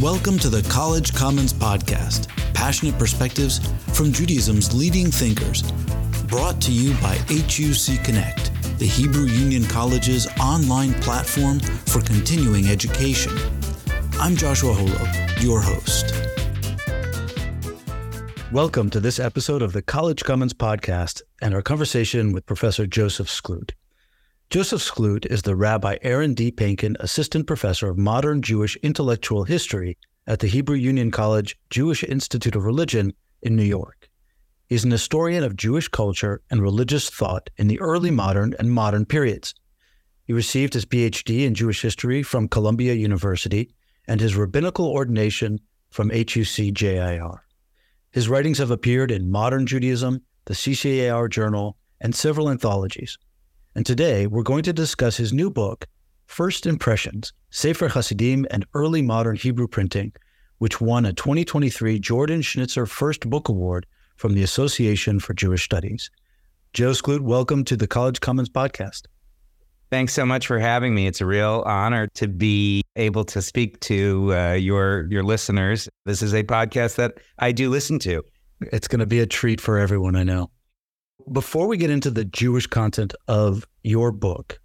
Welcome to the College Commons Podcast, passionate perspectives from Judaism's leading thinkers. Brought to you by HUC Connect, the Hebrew Union College's online platform for continuing education. I'm Joshua Holo, your host. Welcome to this episode of the College Commons Podcast and our conversation with Professor Joseph Skloot. Joseph Skloot is the Rabbi Aaron D. Panken Assistant Professor of Modern Jewish Intellectual History at the Hebrew Union College Jewish Institute of Religion in New York. He's an historian of Jewish culture and religious thought in the early modern and modern periods. He received his PhD in Jewish history from Columbia University and his rabbinical ordination from HUC JIR. His writings have appeared in Modern Judaism, the CCAR Journal, and several anthologies. And today we're going to discuss his new book, First Impressions Sefer Hasidim and Early Modern Hebrew Printing, which won a 2023 Jordan Schnitzer First Book Award from the Association for Jewish Studies. Joe Skloot, welcome to the College Commons podcast. Thanks so much for having me. It's a real honor to be able to speak to uh, your your listeners. This is a podcast that I do listen to. It's going to be a treat for everyone, I know. Before we get into the Jewish content of your book,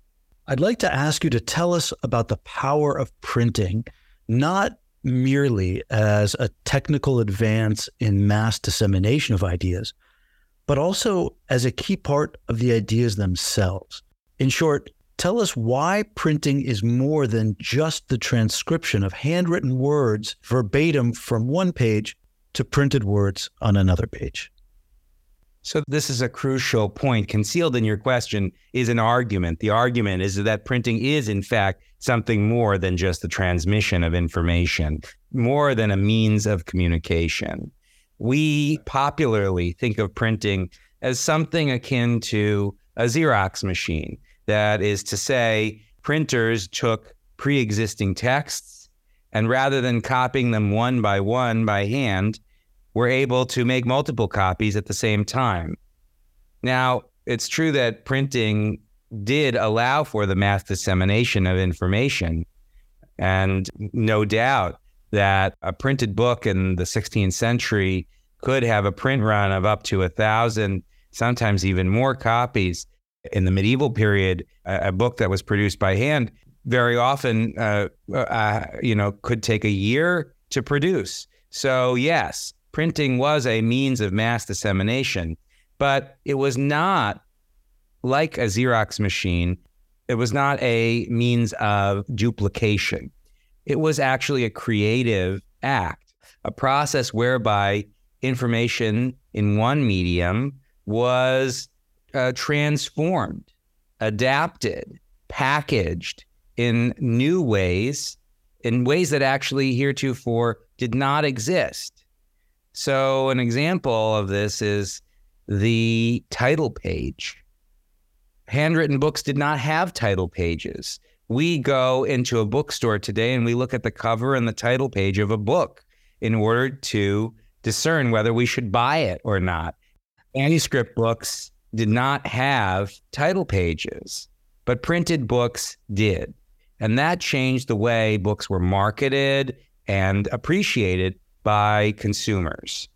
I'd like to ask you to tell us about the power of printing, not merely as a technical advance in mass dissemination of ideas, but also as a key part of the ideas themselves. In short, tell us why printing is more than just the transcription of handwritten words verbatim from one page to printed words on another page. So this is a crucial point. Concealed in your question is an argument. The argument is that printing is, in fact, something more than just the transmission of information, more than a means of communication. We popularly think of printing as something akin to a Xerox machine. That is to say, printers took pre existing texts and rather than copying them one by one by hand, we're able to make multiple copies at the same time. Now, it's true that printing did allow for the mass dissemination of information. And no doubt that a printed book in the 16th century could have a print run of up to a thousand, sometimes even more copies. In the medieval period, a, a book that was produced by hand very often, uh, uh, you know, could take a year to produce. So yes, printing was a means of mass dissemination, but it was not like a Xerox machine. It was not a means of duplication. It was actually a creative act, a process whereby information in one medium was uh, transformed, adapted, packaged in new ways, in ways that actually heretofore did not exist. So, an example of this is the title page. Handwritten books did not have title pages. We go into a bookstore today and we look at the cover and the title page of a book in order to discern whether we should buy it or not. Manuscript books did not have title pages, but printed books did. And that changed the way books were marketed and appreciated by consumers.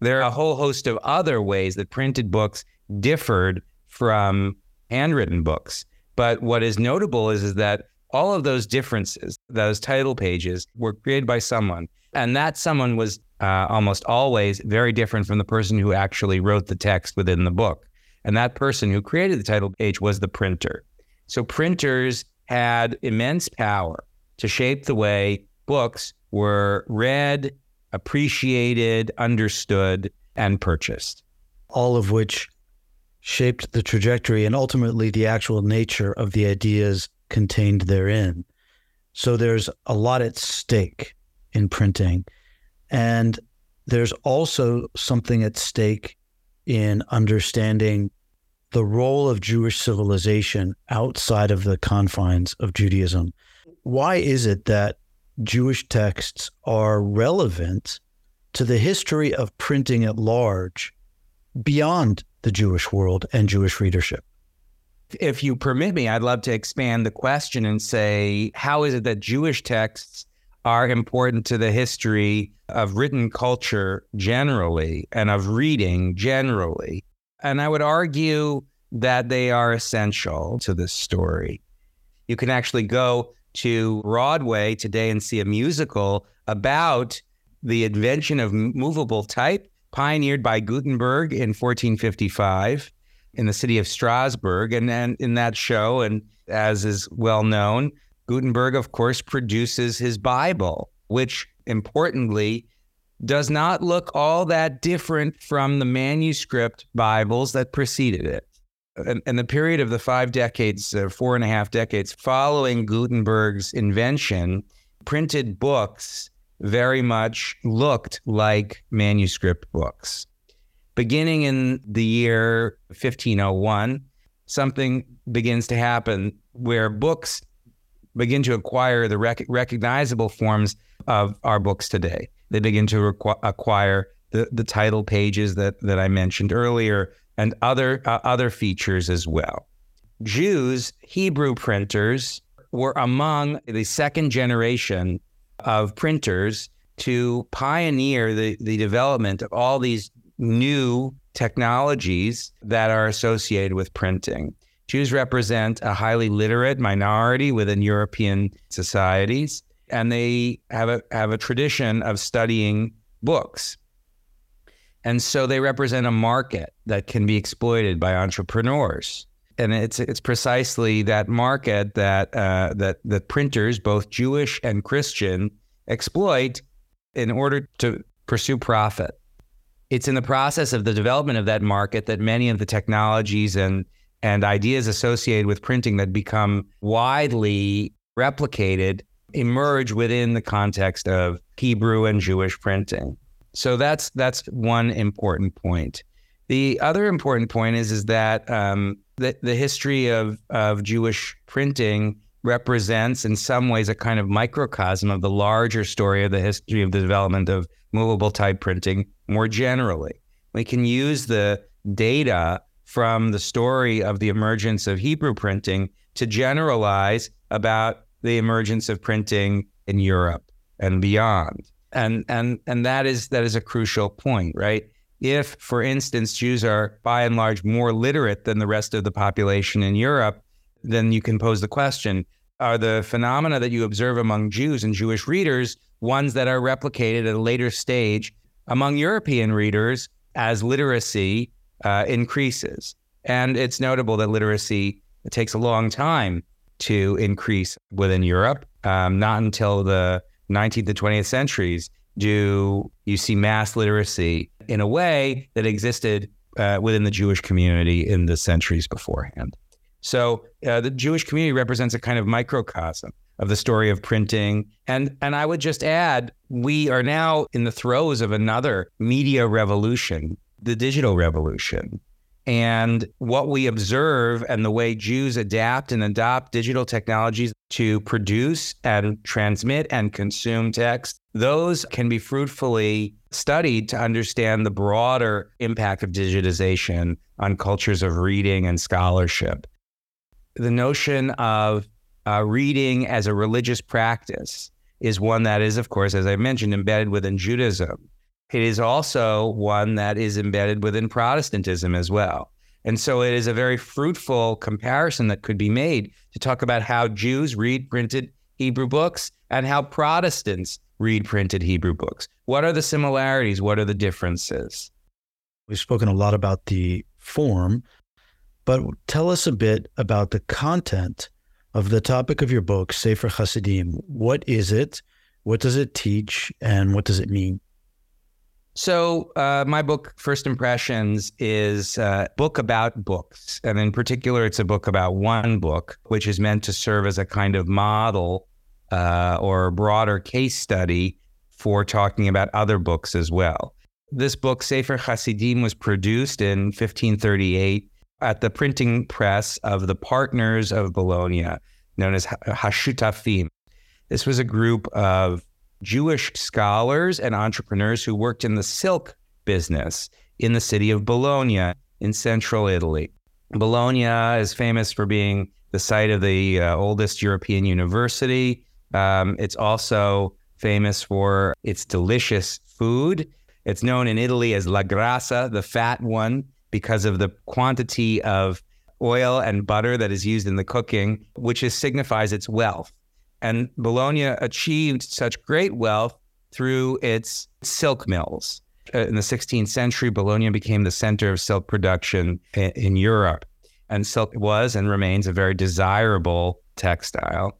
There are a whole host of other ways that printed books differed from handwritten books. But what is notable is, is that all of those differences, those title pages, were created by someone. And that someone was uh, almost always very different from the person who actually wrote the text within the book. And that person who created the title page was the printer. So printers had immense power to shape the way books were read appreciated, understood, and purchased. All of which shaped the trajectory and ultimately the actual nature of the ideas contained therein. So there's a lot at stake in printing. And there's also something at stake in understanding the role of Jewish civilization outside of the confines of Judaism. Why is it that Jewish texts are relevant to the history of printing at large beyond the Jewish world and Jewish readership. If you permit me, I'd love to expand the question and say, how is it that Jewish texts are important to the history of written culture generally and of reading generally. And I would argue that they are essential to this story. You can actually go to Broadway today and see a musical about the invention of movable type pioneered by Gutenberg in 1455 in the city of Strasbourg. And then in that show, and as is well known, Gutenberg, of course, produces his Bible, which importantly does not look all that different from the manuscript Bibles that preceded it. In, the period of the five decades, uh, four and a half decades following Gutenberg's invention, printed books very much looked like manuscript books. Beginning in the year 1501, something begins to happen where books begin to acquire the rec- recognizable forms of our books today. They begin to requ- acquire the, the title pages that, that I mentioned earlier and other, uh, other features as well. Jews, Hebrew printers, were among the second generation of printers to pioneer the, the development of all these new technologies that are associated with printing. Jews represent a highly literate minority within European societies, and they have a, have a tradition of studying books. And so they represent a market that can be exploited by entrepreneurs. And it's it's precisely that market that uh, that that printers, both Jewish and Christian, exploit in order to pursue profit. It's in the process of the development of that market that many of the technologies and and ideas associated with printing that become widely replicated emerge within the context of Hebrew and Jewish printing. So that's that's one important point. The other important point is is that um, the, the history of of Jewish printing represents in some ways a kind of microcosm of the larger story of the history of the development of movable type printing more generally. We can use the data from the story of the emergence of Hebrew printing to generalize about the emergence of printing in Europe and beyond. And and and that is that is a crucial point, right? If, for instance, Jews are by and large more literate than the rest of the population in Europe, then you can pose the question are the phenomena that you observe among Jews and Jewish readers ones that are replicated at a later stage among European readers as literacy uh, increases? And it's notable that literacy takes a long time to increase within Europe. Um, not until the 19th to 20th centuries do you see mass literacy in a way that existed uh, within the Jewish community in the centuries beforehand. So uh, the Jewish community represents a kind of microcosm of the story of printing. And and I would just add, we are now in the throes of another media revolution, the digital revolution. And what we observe and the way Jews adapt and adopt digital technologies to produce and transmit and consume text, those can be fruitfully studied to understand the broader impact of digitization on cultures of reading and scholarship the notion of uh, reading as a religious practice is one that is, of course, as I mentioned, embedded within Judaism. It is also one that is embedded within Protestantism as well. And so it is a very fruitful comparison that could be made to talk about how Jews read printed Hebrew books and how Protestants read printed Hebrew books. What are the similarities? What are the differences? We've spoken a lot about the form, but tell us a bit about the content of the topic of your book, Sefer Hasidim. What is it? What does it teach? And what does it mean? So, uh, my book, First Impressions, is a book about books. And in particular, it's a book about one book, which is meant to serve as a kind of model uh, or broader case study for talking about other books as well. This book, Sefer Hasidim, was produced in 1538 at the printing press of the Partners of Bologna, known as Hashutafim. This was a group of Jewish scholars and entrepreneurs who worked in the silk business in the city of Bologna in central Italy. Bologna is famous for being the site of the uh, oldest European university. Um, it's also famous for its delicious food. It's known in Italy as la grassa, the fat one, because of the quantity of oil and butter that is used in the cooking, which is, signifies its wealth. And Bologna achieved such great wealth through its silk mills. Uh, in the 16th century, Bologna became the center of silk production in, in Europe. And silk was and remains a very desirable textile.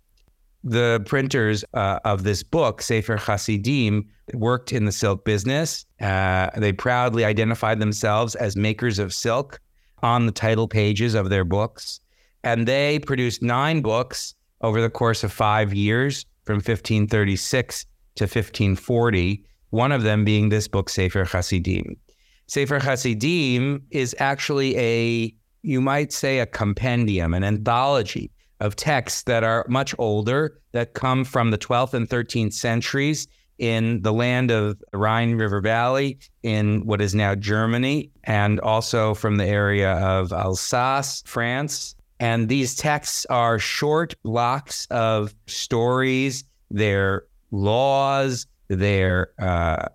The printers uh, of this book, Sefer Hasidim, worked in the silk business. Uh, they proudly identified themselves as makers of silk on the title pages of their books. And they produced nine books over the course of five years from 1536 to 1540, one of them being this book, Sefer Hasidim. Sefer Hasidim is actually a, you might say, a compendium, an anthology of texts that are much older, that come from the 12th and 13th centuries in the land of the Rhine River Valley in what is now Germany, and also from the area of Alsace, France. And these texts are short blocks of stories, their laws, their uh,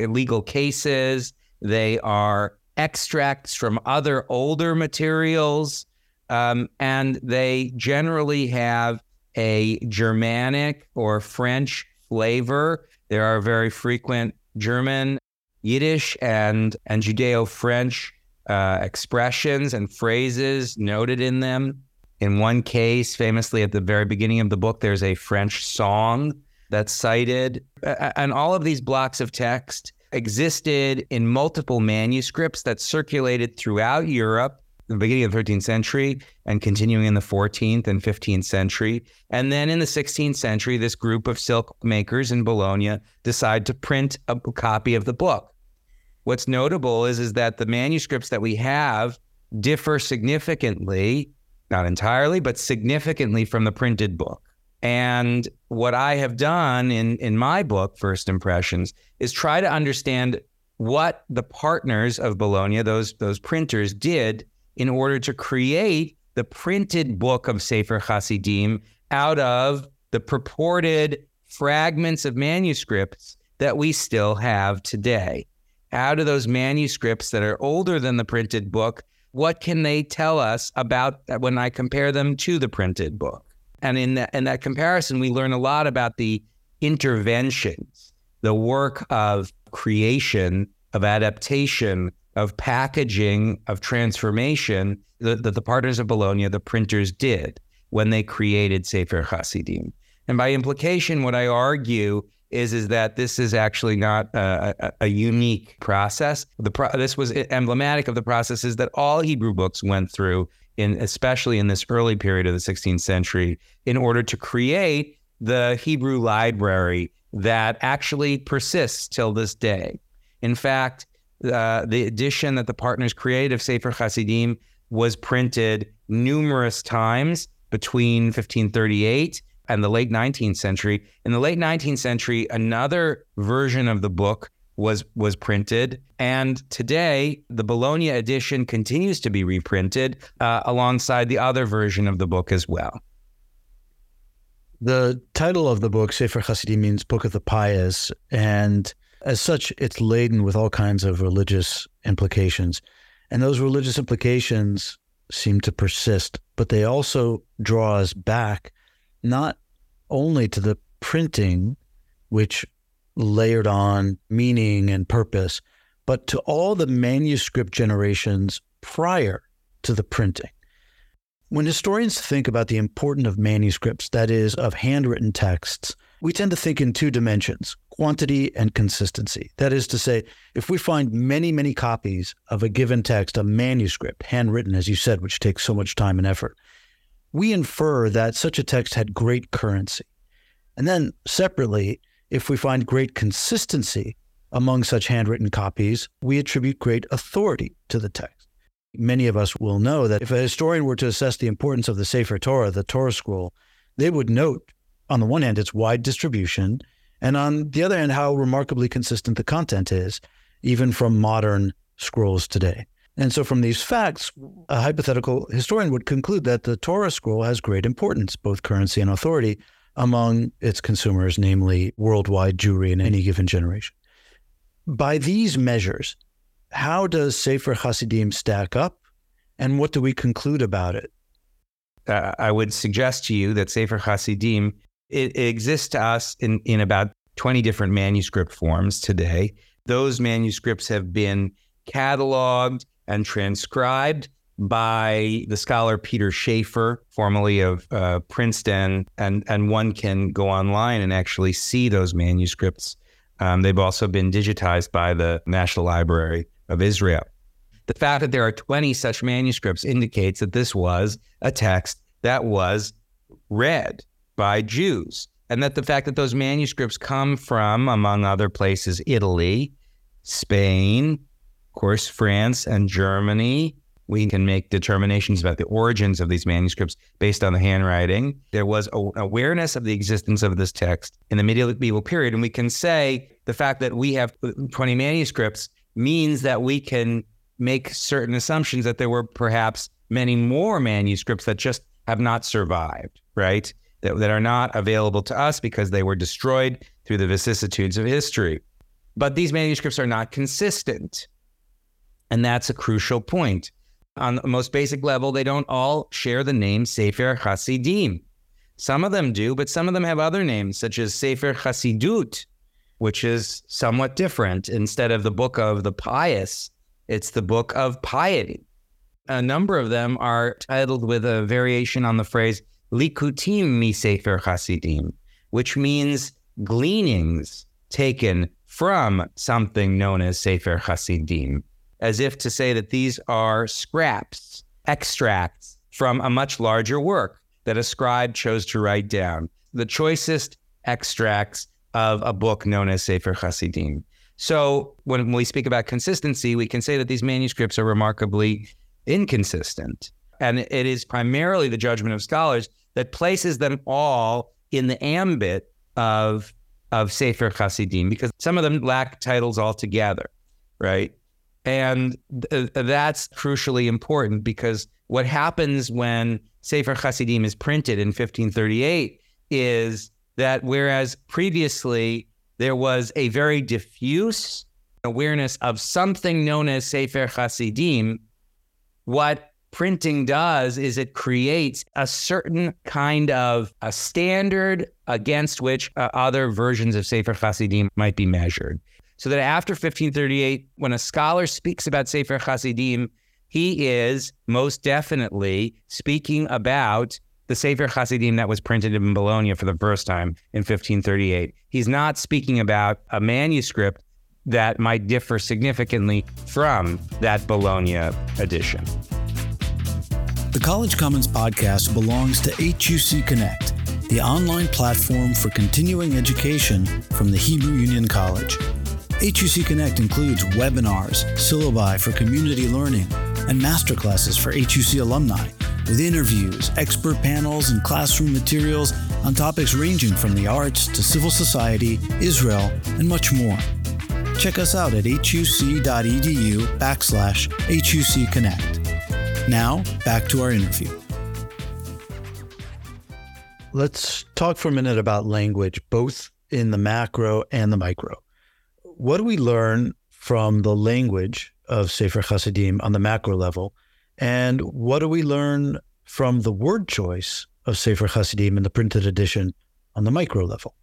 legal cases, they are extracts from other older materials, um, and they generally have a Germanic or French flavor. There are very frequent German, Yiddish, and, and Judeo French uh, expressions and phrases noted in them. In one case, famously at the very beginning of the book, there's a French song that's cited. And all of these blocks of text existed in multiple manuscripts that circulated throughout Europe the beginning of the 13th century and continuing in the 14th and 15th century. And then in the 16th century, this group of silk makers in Bologna decide to print a copy of the book. What's notable is, is that the manuscripts that we have differ significantly, not entirely, but significantly from the printed book. And what I have done in, in my book, First Impressions, is try to understand what the partners of Bologna, those, those printers, did in order to create the printed book of Sefer Hasidim out of the purported fragments of manuscripts that we still have today. Out of those manuscripts that are older than the printed book, what can they tell us about when I compare them to the printed book? And in that, in that comparison, we learn a lot about the interventions, the work of creation, of adaptation, of packaging, of transformation that, that the partners of Bologna, the printers, did when they created Sefer Hasidim. And by implication, what I argue is is that this is actually not a, a, unique process. The pro- this was emblematic of the processes that all Hebrew books went through, in especially in this early period of the 16th century, in order to create the Hebrew library that actually persists till this day. In fact, uh, the edition that the partners created of Sefer Hasidim was printed numerous times between 1538 and the late 19th century. In the late 19th century, another version of the book was was printed, and today the Bologna edition continues to be reprinted uh, alongside the other version of the book as well. The title of the book, Sefer Hasidim, means Book of the Pious, and as such, it's laden with all kinds of religious implications. And those religious implications seem to persist, but they also draw us back not only to the printing, which layered on meaning and purpose, but to all the manuscript generations prior to the printing. When historians think about the importance of manuscripts, that is, of handwritten texts, we tend to think in two dimensions quantity and consistency. That is to say, if we find many, many copies of a given text, a manuscript, handwritten, as you said, which takes so much time and effort, we infer that such a text had great currency. And then separately, if we find great consistency among such handwritten copies, we attribute great authority to the text. Many of us will know that if a historian were to assess the importance of the Sefer Torah, the Torah scroll, they would note, on the one hand, its wide distribution, and on the other hand, how remarkably consistent the content is, even from modern scrolls today. And so, from these facts, a hypothetical historian would conclude that the Torah scroll has great importance, both currency and authority, among its consumers, namely worldwide Jewry in any given generation. By these measures, how does Sefer Hasidim stack up, and what do we conclude about it? Uh, I would suggest to you that Sefer Hasidim it, it exists to us in, in about 20 different manuscript forms today. Those manuscripts have been cataloged and transcribed by the scholar Peter Schaefer, formerly of uh, Princeton, and and one can go online and actually see those manuscripts. Um, they've also been digitized by the National Library of Israel. The fact that there are 20 such manuscripts indicates that this was a text that was read by Jews, and that the fact that those manuscripts come from, among other places, Italy, Spain, course, France, and Germany, we can make determinations about the origins of these manuscripts based on the handwriting. There was an awareness of the existence of this text in the medieval period. And we can say the fact that we have 20 manuscripts means that we can make certain assumptions that there were perhaps many more manuscripts that just have not survived, right? That, that are not available to us because they were destroyed through the vicissitudes of history. But these manuscripts are not consistent. And that's a crucial point on the most basic level, they don't all share the name Sefer Hasidim. Some of them do, but some of them have other names, such as Sefer Hasidut, which is somewhat different. Instead of the book of the pious, it's the book of piety. A number of them are titled with a variation on the phrase Likutim mi Sefer Hasidim, which means gleanings taken from something known as Sefer Hasidim as if to say that these are scraps, extracts from a much larger work that a scribe chose to write down, the choicest extracts of a book known as Sefer Hasidim. So when we speak about consistency, we can say that these manuscripts are remarkably inconsistent. And it is primarily the judgment of scholars that places them all in the ambit of, of Sefer Hasidim, because some of them lack titles altogether, right? And th- that's crucially important because what happens when Sefer Hasidim is printed in 1538 is that whereas previously there was a very diffuse awareness of something known as Sefer Hasidim, what printing does is it creates a certain kind of a standard against which uh, other versions of Sefer Hasidim might be measured. So that after 1538, when a scholar speaks about Sefer Hasidim, he is most definitely speaking about the Sefer Hasidim that was printed in Bologna for the first time in 1538. He's not speaking about a manuscript that might differ significantly from that Bologna edition. The College Commons podcast belongs to HUC Connect, the online platform for continuing education from the Hebrew Union College. HUC Connect includes webinars, syllabi for community learning, and masterclasses for HUC alumni, with interviews, expert panels, and classroom materials on topics ranging from the arts to civil society, Israel, and much more. Check us out at huc.edu backslash HUC Connect. Now, back to our interview. Let's talk for a minute about language, both in the macro and the micro what do we learn from the language of Sefer Hasidim on the macro level? And what do we learn from the word choice of Sefer Hasidim in the printed edition on the micro level?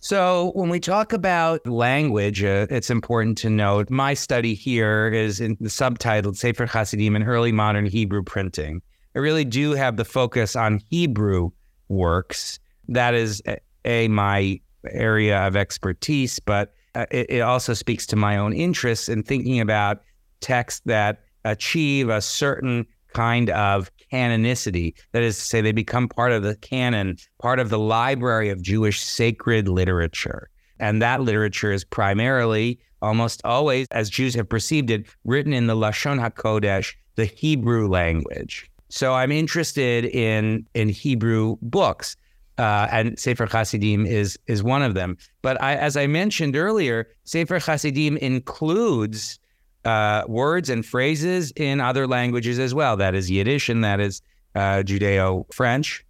So, when we talk about language, uh, it's important to note my study here is in the subtitled Sefer Hasidim in Early Modern Hebrew Printing. I really do have the focus on Hebrew works. That is a, a my area of expertise, but uh, it, it also speaks to my own interests in thinking about texts that achieve a certain kind of canonicity. That is to say, they become part of the canon, part of the library of Jewish sacred literature. And that literature is primarily, almost always, as Jews have perceived it, written in the Lashon HaKodesh, the Hebrew language. So I'm interested in, in Hebrew books uh, and Sefer Hasidim is is one of them. But I, as I mentioned earlier, Sefer Hasidim includes uh, words and phrases in other languages as well. That is Yiddish and that is uh, Judeo French.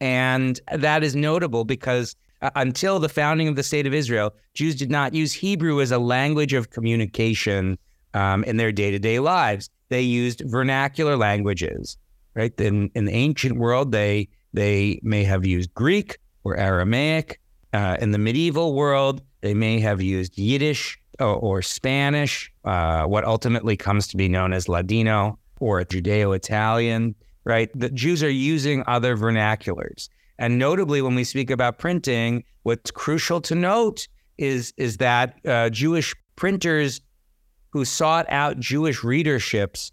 And that is notable because uh, until the founding of the state of Israel, Jews did not use Hebrew as a language of communication um, in their day to day lives. They used vernacular languages, right? In, in the ancient world, they, they may have used Greek or Aramaic. Uh, in the medieval world, they may have used Yiddish or, or Spanish, uh, what ultimately comes to be known as Ladino or Judeo Italian, right? The Jews are using other vernaculars. And notably, when we speak about printing, what's crucial to note is, is that uh, Jewish printers who sought out Jewish readerships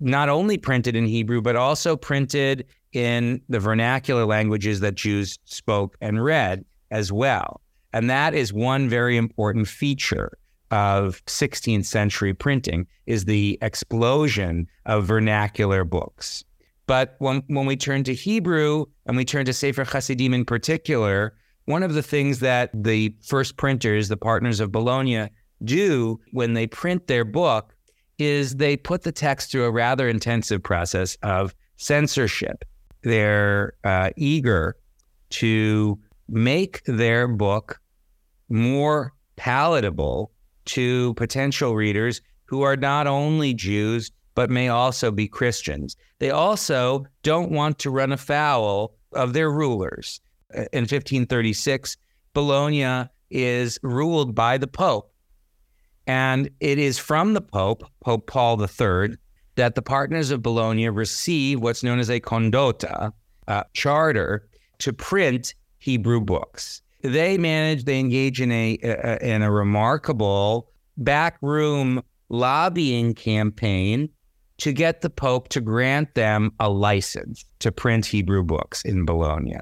not only printed in Hebrew, but also printed in the vernacular languages that Jews spoke and read as well. And that is one very important feature of 16th century printing is the explosion of vernacular books. But when, when we turn to Hebrew and we turn to Sefer Hasidim in particular, one of the things that the first printers, the partners of Bologna, do when they print their book is they put the text through a rather intensive process of censorship. They're uh, eager to make their book more palatable to potential readers who are not only Jews, but may also be Christians. They also don't want to run afoul of their rulers. In 1536, Bologna is ruled by the Pope. And it is from the Pope, Pope Paul III, that the partners of Bologna receive what's known as a condotta, a charter, to print Hebrew books. They manage, they engage in a, a in a remarkable backroom lobbying campaign to get the Pope to grant them a license to print Hebrew books in Bologna.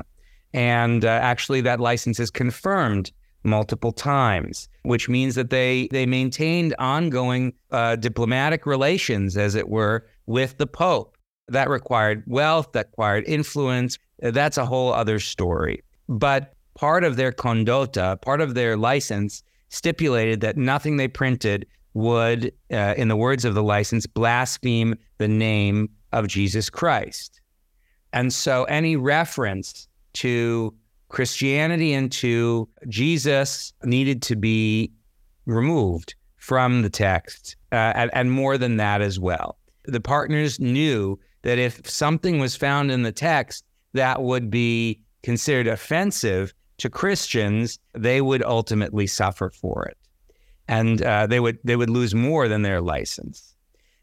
And uh, actually, that license is confirmed multiple times, which means that they they maintained ongoing uh, diplomatic relations, as it were, with the Pope. That required wealth, that required influence. That's a whole other story. But part of their condotta, part of their license, stipulated that nothing they printed would, uh, in the words of the license, blaspheme the name of Jesus Christ. And so any reference to Christianity and to Jesus needed to be removed from the text, uh, and, and more than that as well. The partners knew that if something was found in the text that would be considered offensive to Christians, they would ultimately suffer for it and uh, they would they would lose more than their license.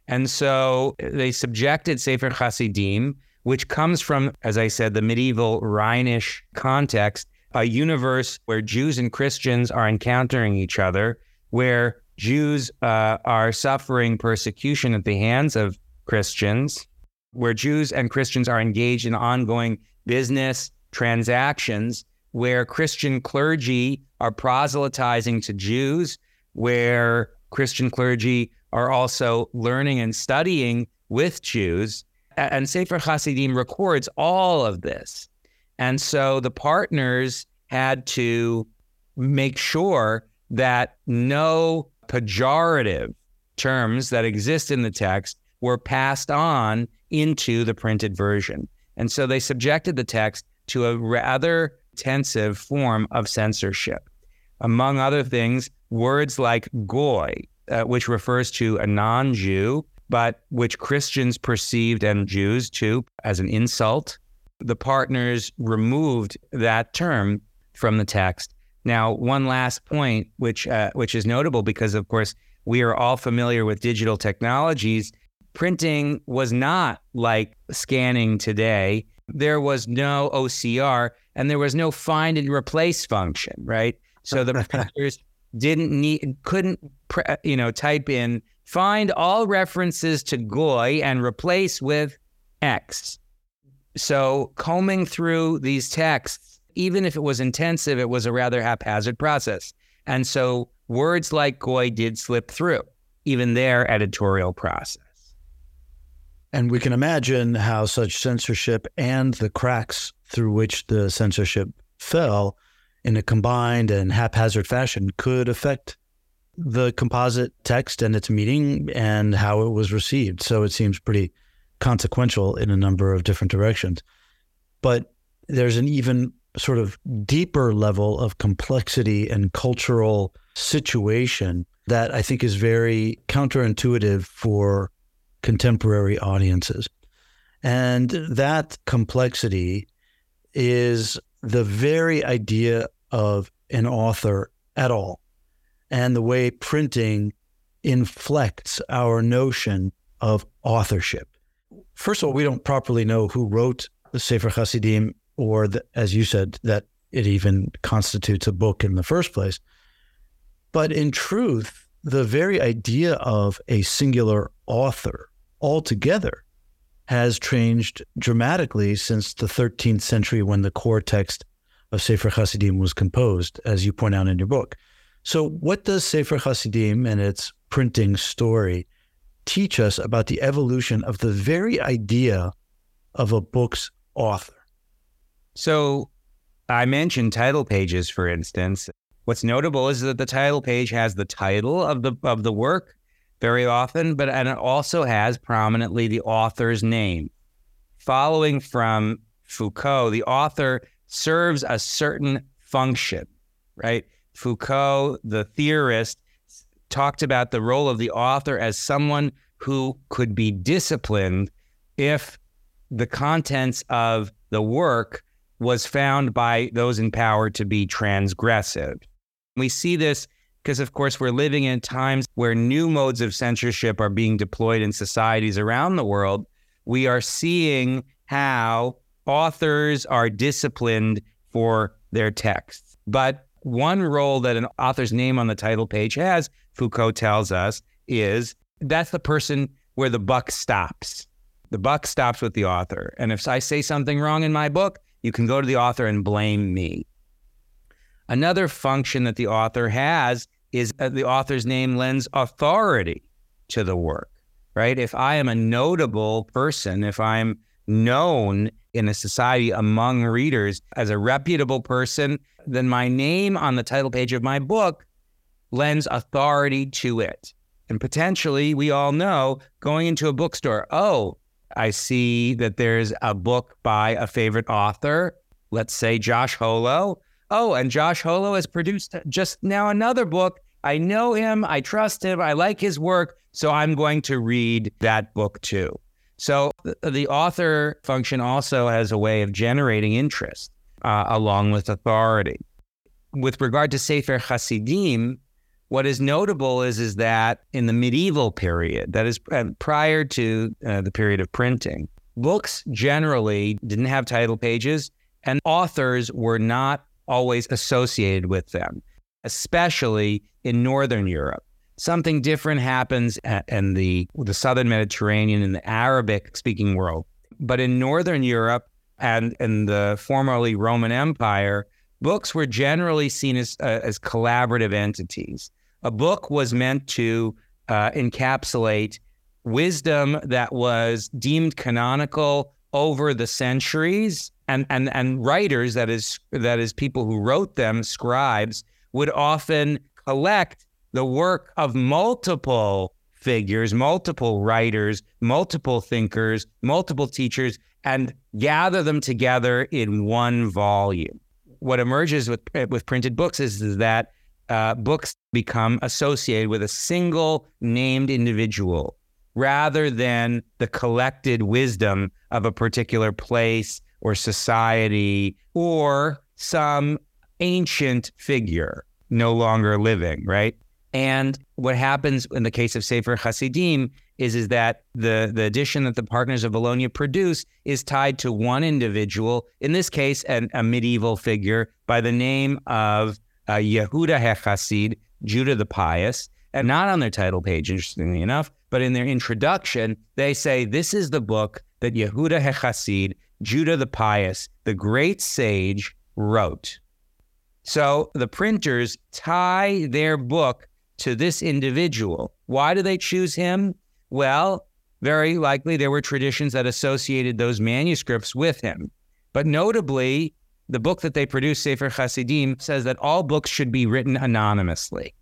And so they subjected Sefer Hasidim, which comes from, as I said, the medieval Rhinish context, a universe where Jews and Christians are encountering each other, where Jews uh, are suffering persecution at the hands of Christians, where Jews and Christians are engaged in ongoing business transactions, where Christian clergy are proselytizing to Jews where Christian clergy are also learning and studying with Jews. And Sefer Hasidim records all of this. And so the partners had to make sure that no pejorative terms that exist in the text were passed on into the printed version. And so they subjected the text to a rather intensive form of censorship. Among other things, words like goy, uh, which refers to a non Jew, but which Christians perceived and Jews too as an insult. The partners removed that term from the text. Now, one last point, which uh, which is notable because, of course, we are all familiar with digital technologies. Printing was not like scanning today. There was no OCR and there was no find and replace function, right? So the printers didn't need, couldn't, you know, type in find all references to Goy and replace with X. So combing through these texts, even if it was intensive, it was a rather haphazard process. And so words like Goy did slip through, even their editorial process. And we can imagine how such censorship and the cracks through which the censorship fell in a combined and haphazard fashion could affect the composite text and its meaning and how it was received. So it seems pretty consequential in a number of different directions. But there's an even sort of deeper level of complexity and cultural situation that I think is very counterintuitive for contemporary audiences. And that complexity is the very idea of an author at all and the way printing inflects our notion of authorship. First of all, we don't properly know who wrote the Sefer Hasidim, or the, as you said, that it even constitutes a book in the first place. But in truth, the very idea of a singular author altogether has changed dramatically since the 13th century when the core text of Sefer Hasidim was composed, as you point out in your book. So, what does Sefer Hasidim and its printing story teach us about the evolution of the very idea of a book's author? So, I mentioned title pages, for instance. What's notable is that the title page has the title of the of the work very often, but and it also has prominently the author's name. Following from Foucault, the author serves a certain function, right? Foucault, the theorist, talked about the role of the author as someone who could be disciplined if the contents of the work was found by those in power to be transgressive. We see this because, of course, we're living in times where new modes of censorship are being deployed in societies around the world. We are seeing how authors are disciplined for their texts. But one role that an author's name on the title page has, Foucault tells us, is that's the person where the buck stops. The buck stops with the author. And if I say something wrong in my book, you can go to the author and blame me. Another function that the author has is uh, the author's name lends authority to the work, right? If I am a notable person, if I'm known in a society among readers as a reputable person, then my name on the title page of my book lends authority to it. And potentially, we all know going into a bookstore, oh, I see that there's a book by a favorite author, let's say Josh Holo. Oh, and Josh Holo has produced just now another book I know him, I trust him, I like his work, so I'm going to read that book too. So the author function also has a way of generating interest uh, along with authority. With regard to Sefer Hasidim, what is notable is, is that in the medieval period, that is prior to uh, the period of printing, books generally didn't have title pages and authors were not always associated with them especially in Northern Europe. Something different happens in the, the Southern Mediterranean and the Arabic speaking world. But in Northern Europe and in the formerly Roman Empire, books were generally seen as, uh, as collaborative entities. A book was meant to uh, encapsulate wisdom that was deemed canonical over the centuries and, and, and writers, that is, that is people who wrote them, scribes, would often collect the work of multiple figures, multiple writers, multiple thinkers, multiple teachers, and gather them together in one volume. What emerges with, with printed books is, is that uh, books become associated with a single named individual rather than the collected wisdom of a particular place or society or some ancient figure no longer living, right? And what happens in the case of Sefer Hasidim is, is that the, the edition that the partners of Bologna produce is tied to one individual, in this case, an, a medieval figure by the name of uh, Yehuda HaChassid, Judah the Pious, and not on their title page, interestingly enough, but in their introduction, they say this is the book that Yehuda HaChassid, Judah the Pious, the great sage, wrote. So the printers tie their book to this individual. Why do they choose him? Well, very likely there were traditions that associated those manuscripts with him. But notably, the book that they produced, Sefer Hasidim, says that all books should be written anonymously.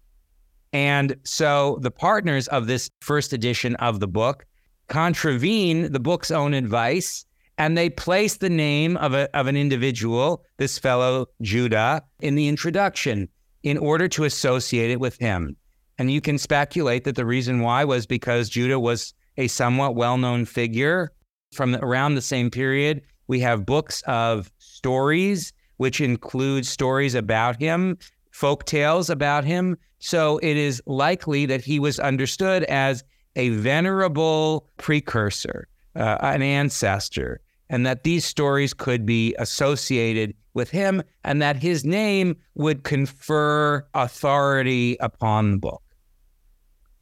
And so the partners of this first edition of the book contravene the book's own advice And they place the name of, a, of an individual, this fellow Judah, in the introduction in order to associate it with him. And you can speculate that the reason why was because Judah was a somewhat well known figure from around the same period. We have books of stories, which include stories about him, folk tales about him. So it is likely that he was understood as a venerable precursor, uh, an ancestor, and that these stories could be associated with him and that his name would confer authority upon the book.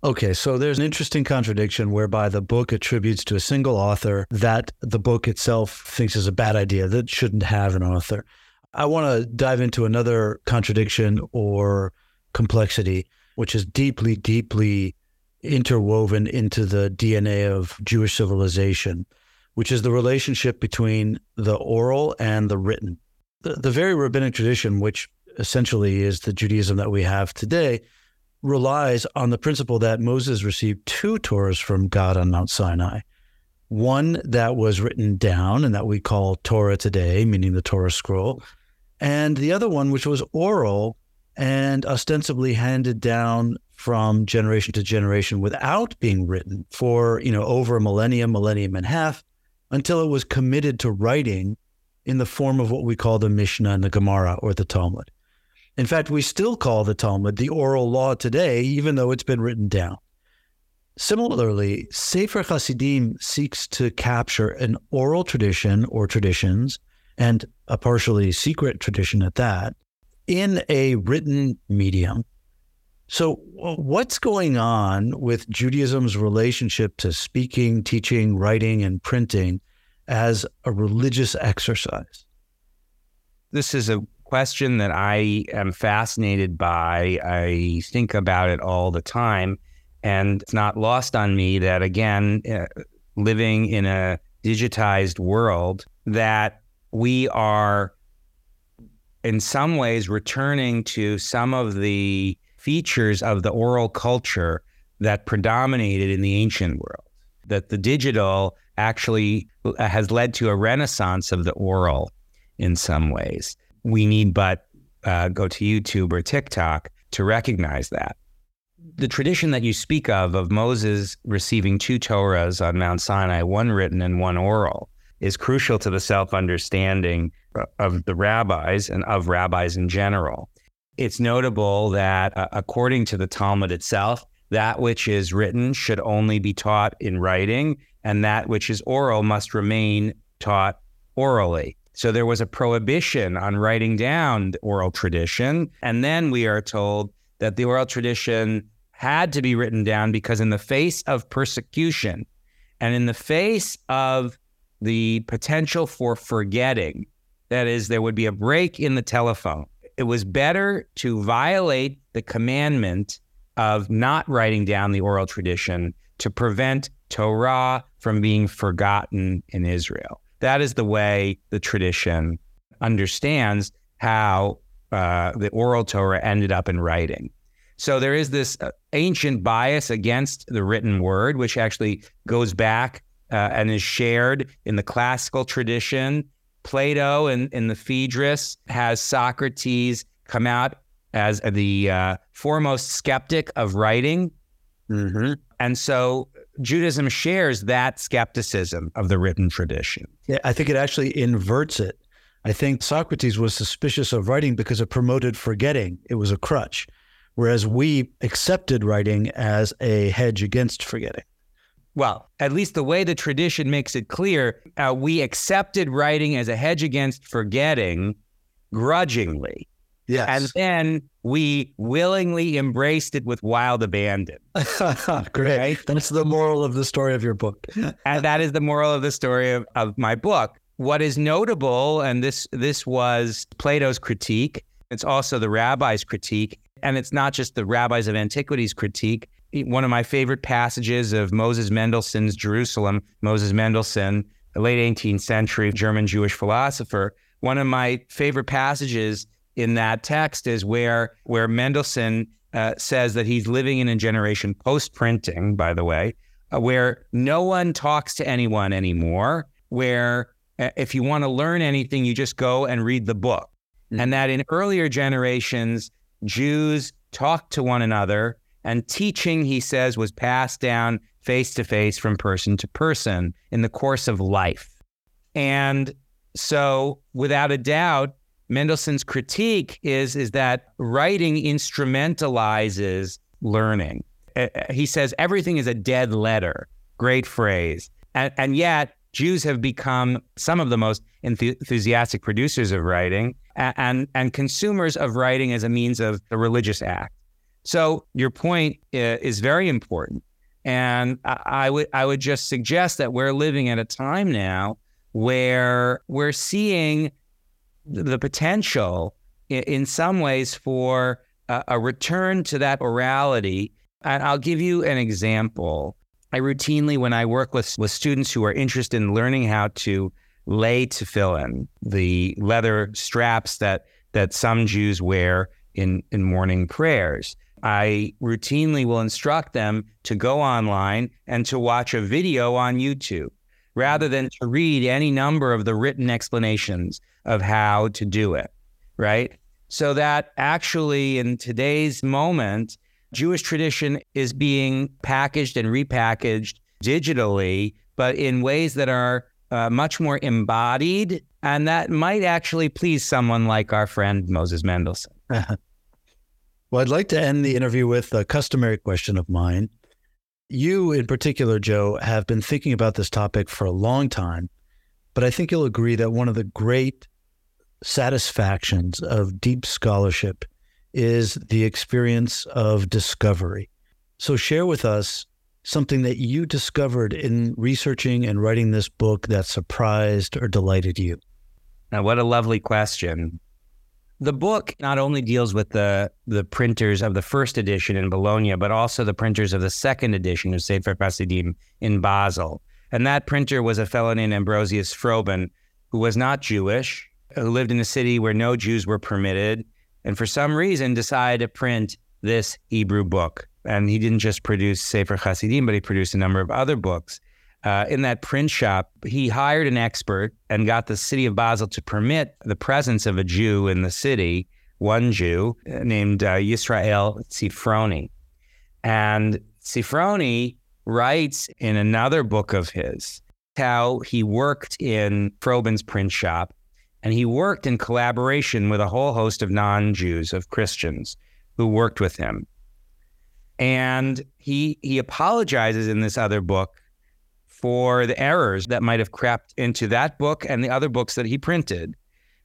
Okay, so there's an interesting contradiction whereby the book attributes to a single author that the book itself thinks is a bad idea, that shouldn't have an author. I want to dive into another contradiction or complexity, which is deeply, deeply interwoven into the DNA of Jewish civilization, which is the relationship between the oral and the written. The, the very rabbinic tradition, which essentially is the Judaism that we have today, relies on the principle that Moses received two Torahs from God on Mount Sinai. One that was written down and that we call Torah today, meaning the Torah scroll, and the other one which was oral and ostensibly handed down from generation to generation without being written for, you know, over a millennium, millennium and a half, until it was committed to writing in the form of what we call the Mishnah and the Gemara or the Talmud. In fact, we still call the Talmud the oral law today, even though it's been written down. Similarly, Sefer Hasidim seeks to capture an oral tradition or traditions, and a partially secret tradition at that, in a written medium. So, what's going on with Judaism's relationship to speaking, teaching, writing, and printing as a religious exercise? This is a question that I am fascinated by. I think about it all the time. And it's not lost on me that, again, uh, living in a digitized world, that we are in some ways returning to some of the features of the oral culture that predominated in the ancient world. That the digital actually uh, has led to a renaissance of the oral in some ways we need but uh, go to YouTube or TikTok to recognize that. The tradition that you speak of, of Moses receiving two Torahs on Mount Sinai, one written and one oral, is crucial to the self understanding of the rabbis and of rabbis in general. It's notable that, uh, according to the Talmud itself, that which is written should only be taught in writing, and that which is oral must remain taught orally. So there was a prohibition on writing down the oral tradition. And then we are told that the oral tradition had to be written down because, in the face of persecution and in the face of the potential for forgetting, that is, there would be a break in the telephone, it was better to violate the commandment of not writing down the oral tradition to prevent Torah from being forgotten in Israel. That is the way the tradition understands how uh, the oral Torah ended up in writing. So there is this uh, ancient bias against the written word, which actually goes back uh, and is shared in the classical tradition. Plato in, in the Phaedrus has Socrates come out as the uh, foremost skeptic of writing. Mm-hmm. And so Judaism shares that skepticism of the written tradition. Yeah, I think it actually inverts it. I think Socrates was suspicious of writing because it promoted forgetting. It was a crutch, whereas we accepted writing as a hedge against forgetting. Well, at least the way the tradition makes it clear, uh, we accepted writing as a hedge against forgetting grudgingly. Yes. And then we willingly embraced it with wild abandon. Great. Right? That's the moral of the story of your book. and that is the moral of the story of, of my book. What is notable, and this this was Plato's critique, it's also the rabbi's critique, and it's not just the rabbis of antiquity's critique. One of my favorite passages of Moses Mendelssohn's Jerusalem, Moses Mendelssohn, a late 18th century German Jewish philosopher. One of my favorite passages in that text is where where Mendelssohn uh, says that he's living in a generation post printing, by the way, uh, where no one talks to anyone anymore, where if you want to learn anything, you just go and read the book. Mm-hmm. And that in earlier generations, Jews talked to one another, and teaching, he says, was passed down face to face from person to person in the course of life. And so, without a doubt, Mendelssohn's critique is, is that writing instrumentalizes learning. Uh, uh, he says everything is a dead letter. Great phrase. And, and yet, Jews have become some of the most enthusiastic producers of writing and, and, and consumers of writing as a means of the religious act. So your point uh, is very important. And I, I would I would just suggest that we're living at a time now where we're seeing the potential in, in some ways for a, a return to that orality. And I'll give you an example. I routinely, when I work with, with students who are interested in learning how to lay tefillin, the leather straps that that some Jews wear in, in morning prayers, I routinely will instruct them to go online and to watch a video on YouTube rather than to read any number of the written explanations of how to do it, right? So that actually in today's moment, Jewish tradition is being packaged and repackaged digitally, but in ways that are uh, much more embodied. And that might actually please someone like our friend Moses Mendelssohn. well, I'd like to end the interview with a customary question of mine. You, in particular, Joe, have been thinking about this topic for a long time, but I think you'll agree that one of the great satisfactions of deep scholarship is the experience of discovery. So, share with us something that you discovered in researching and writing this book that surprised or delighted you. Now, what a lovely question. The book not only deals with the the printers of the first edition in Bologna, but also the printers of the second edition of Sefer Hasidim in Basel. And that printer was a fellow named Ambrosius Froben, who was not Jewish, who lived in a city where no Jews were permitted, and for some reason decided to print this Hebrew book. And he didn't just produce Sefer Hasidim, but he produced a number of other books. Uh, in that print shop, he hired an expert and got the city of Basel to permit the presence of a Jew in the city, one Jew uh, named uh, Yisrael Zifroni. And Zifroni writes in another book of his how he worked in Froben's print shop and he worked in collaboration with a whole host of non Jews, of Christians who worked with him. And he, he apologizes in this other book for the errors that might have crept into that book and the other books that he printed,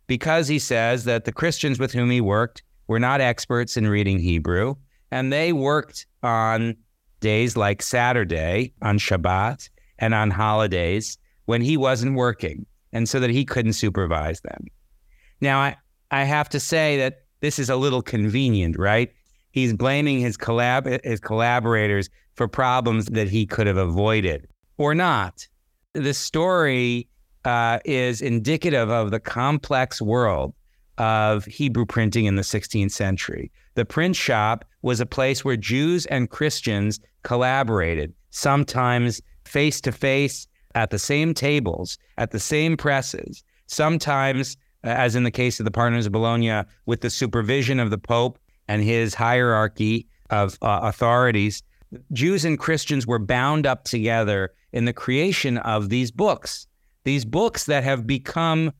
because he says that the Christians with whom he worked were not experts in reading Hebrew, and they worked on days like Saturday, on Shabbat, and on holidays when he wasn't working and so that he couldn't supervise them. Now, I, I have to say that this is a little convenient, right? He's blaming his collab his collaborators for problems that he could have avoided or not. The story uh, is indicative of the complex world of Hebrew printing in the 16th century. The print shop was a place where Jews and Christians collaborated, sometimes face to face, at the same tables, at the same presses, sometimes, uh, as in the case of the Partners of Bologna, with the supervision of the Pope and his hierarchy of uh, authorities, Jews and Christians were bound up together in the creation of these books, these books that have become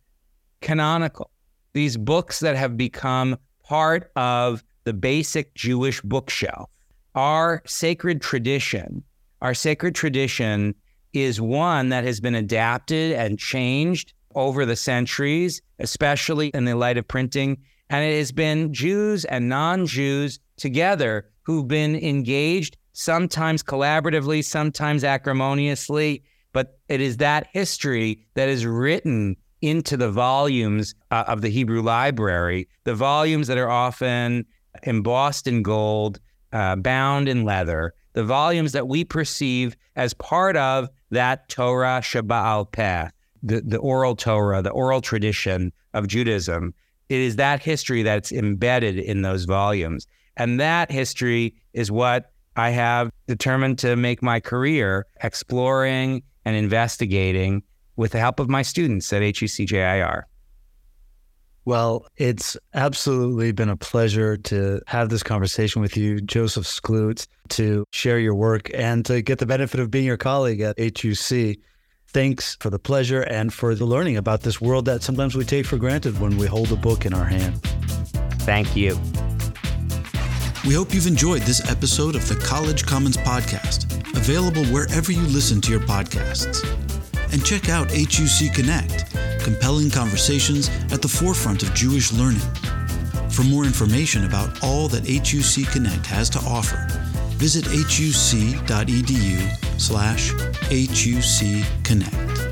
canonical, these books that have become part of the basic Jewish bookshelf. Our sacred tradition, our sacred tradition is one that has been adapted and changed over the centuries, especially in the light of printing. And it has been Jews and non Jews together who've been engaged, sometimes collaboratively, sometimes acrimoniously. But it is that history that is written into the volumes uh, of the Hebrew library, the volumes that are often embossed in gold, uh, bound in leather, the volumes that we perceive as part of that Torah Sheba'al Peh, the, the oral Torah, the oral tradition of Judaism. It is that history that's embedded in those volumes. And that history is what I have determined to make my career exploring and investigating with the help of my students at HUCJIR. Well, it's absolutely been a pleasure to have this conversation with you, Joseph Skloot, to share your work and to get the benefit of being your colleague at HUC. Thanks for the pleasure and for the learning about this world that sometimes we take for granted when we hold a book in our hand. Thank you. We hope you've enjoyed this episode of the College Commons Podcast, available wherever you listen to your podcasts. And check out HUC Connect compelling conversations at the forefront of Jewish learning. For more information about all that HUC Connect has to offer, visit huc.edu slash hucconnect.